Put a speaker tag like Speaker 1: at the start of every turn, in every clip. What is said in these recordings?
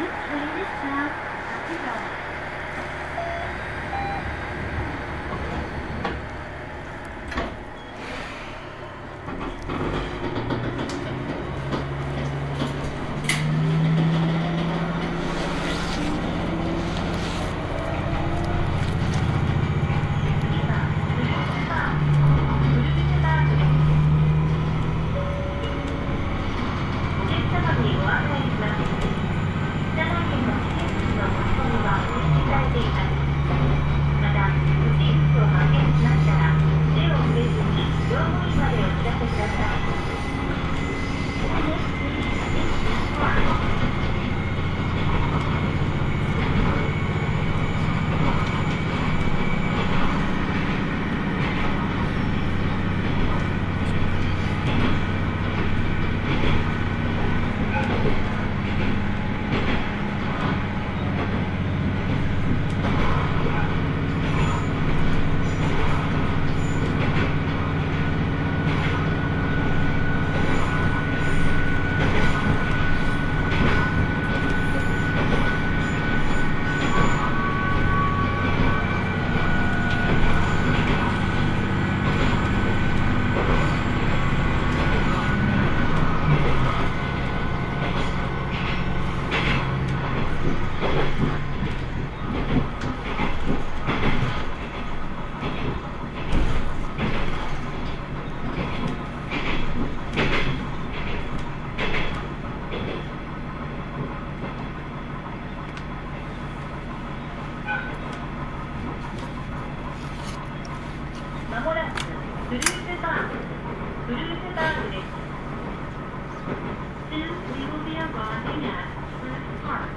Speaker 1: This train is now at the Soon we will be arriving at Fruit Park.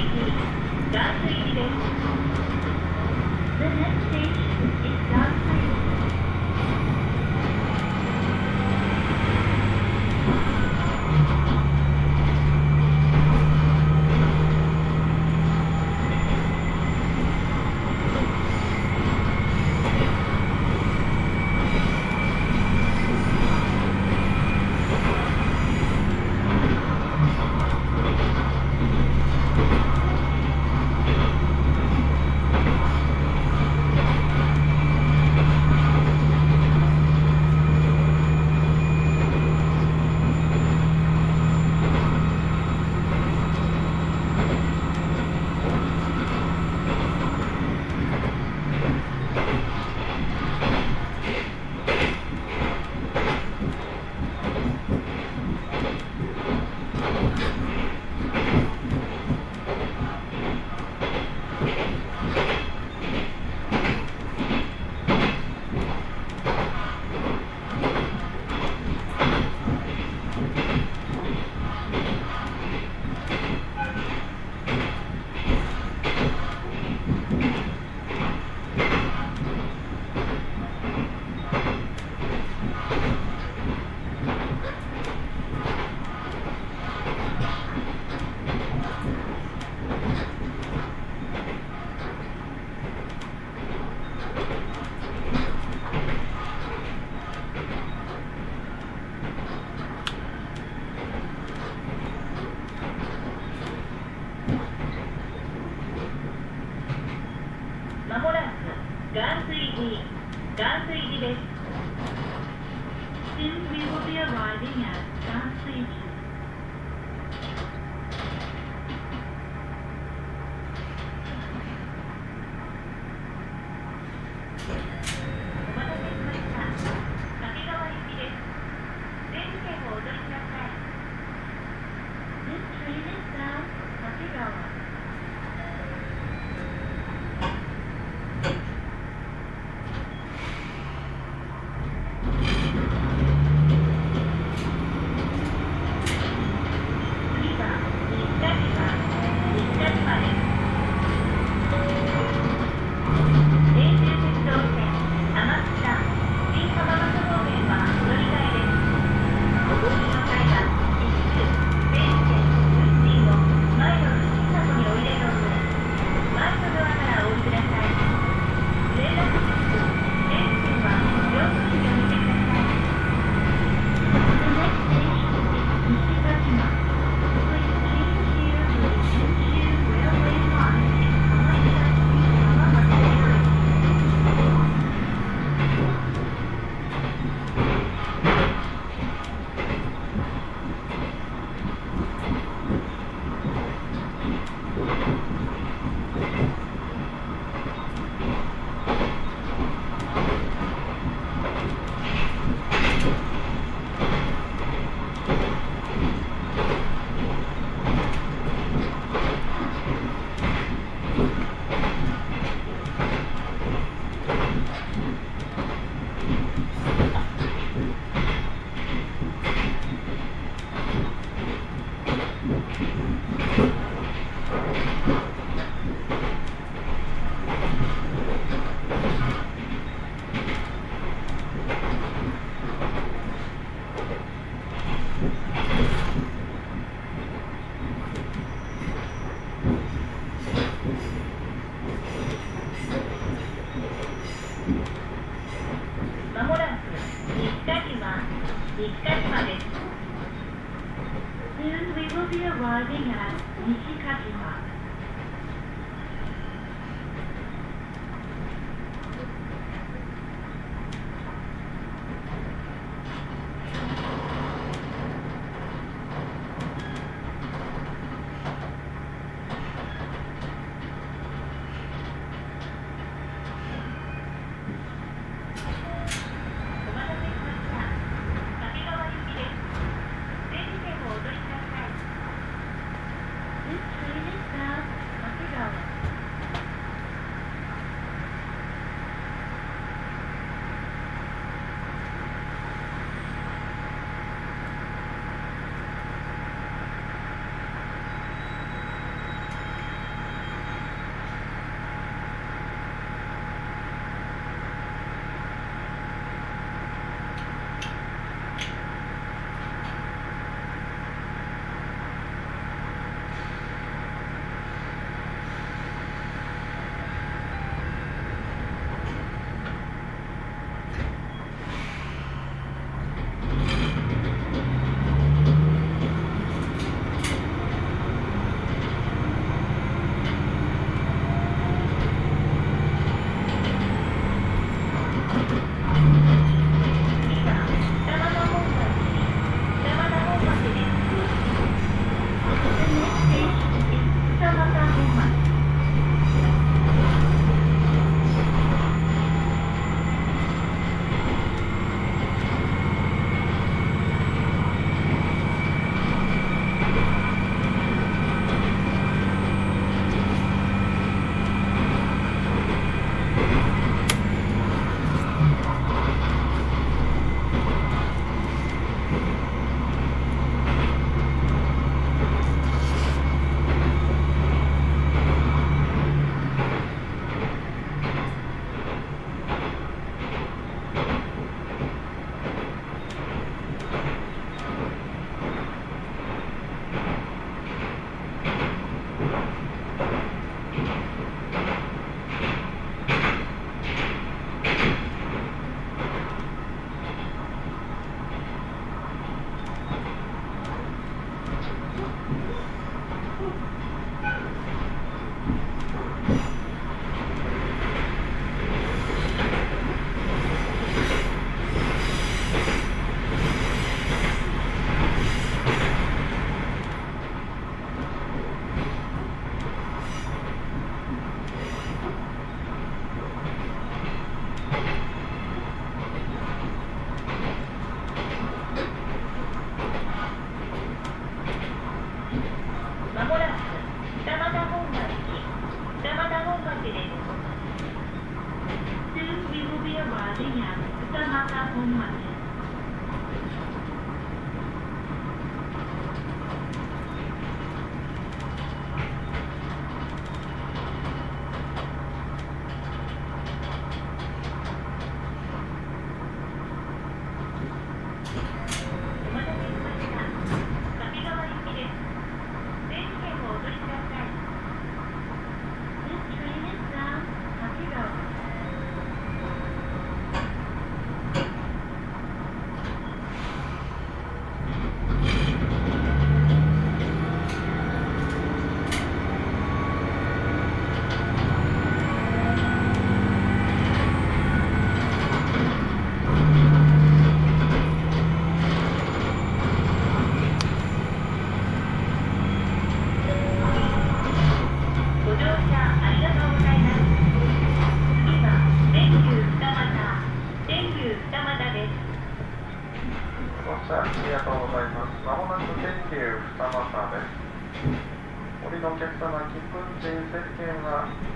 Speaker 1: Dark Lady
Speaker 2: The next station is
Speaker 1: done.
Speaker 2: Soon we will be arriving at
Speaker 1: South Station.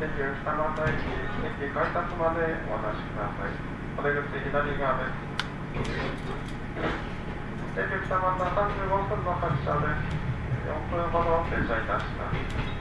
Speaker 1: 席を
Speaker 3: 下の台駅、駅改札までお渡しください。お出口左側です。駅また35分の発車です。4分ほど停車いたします。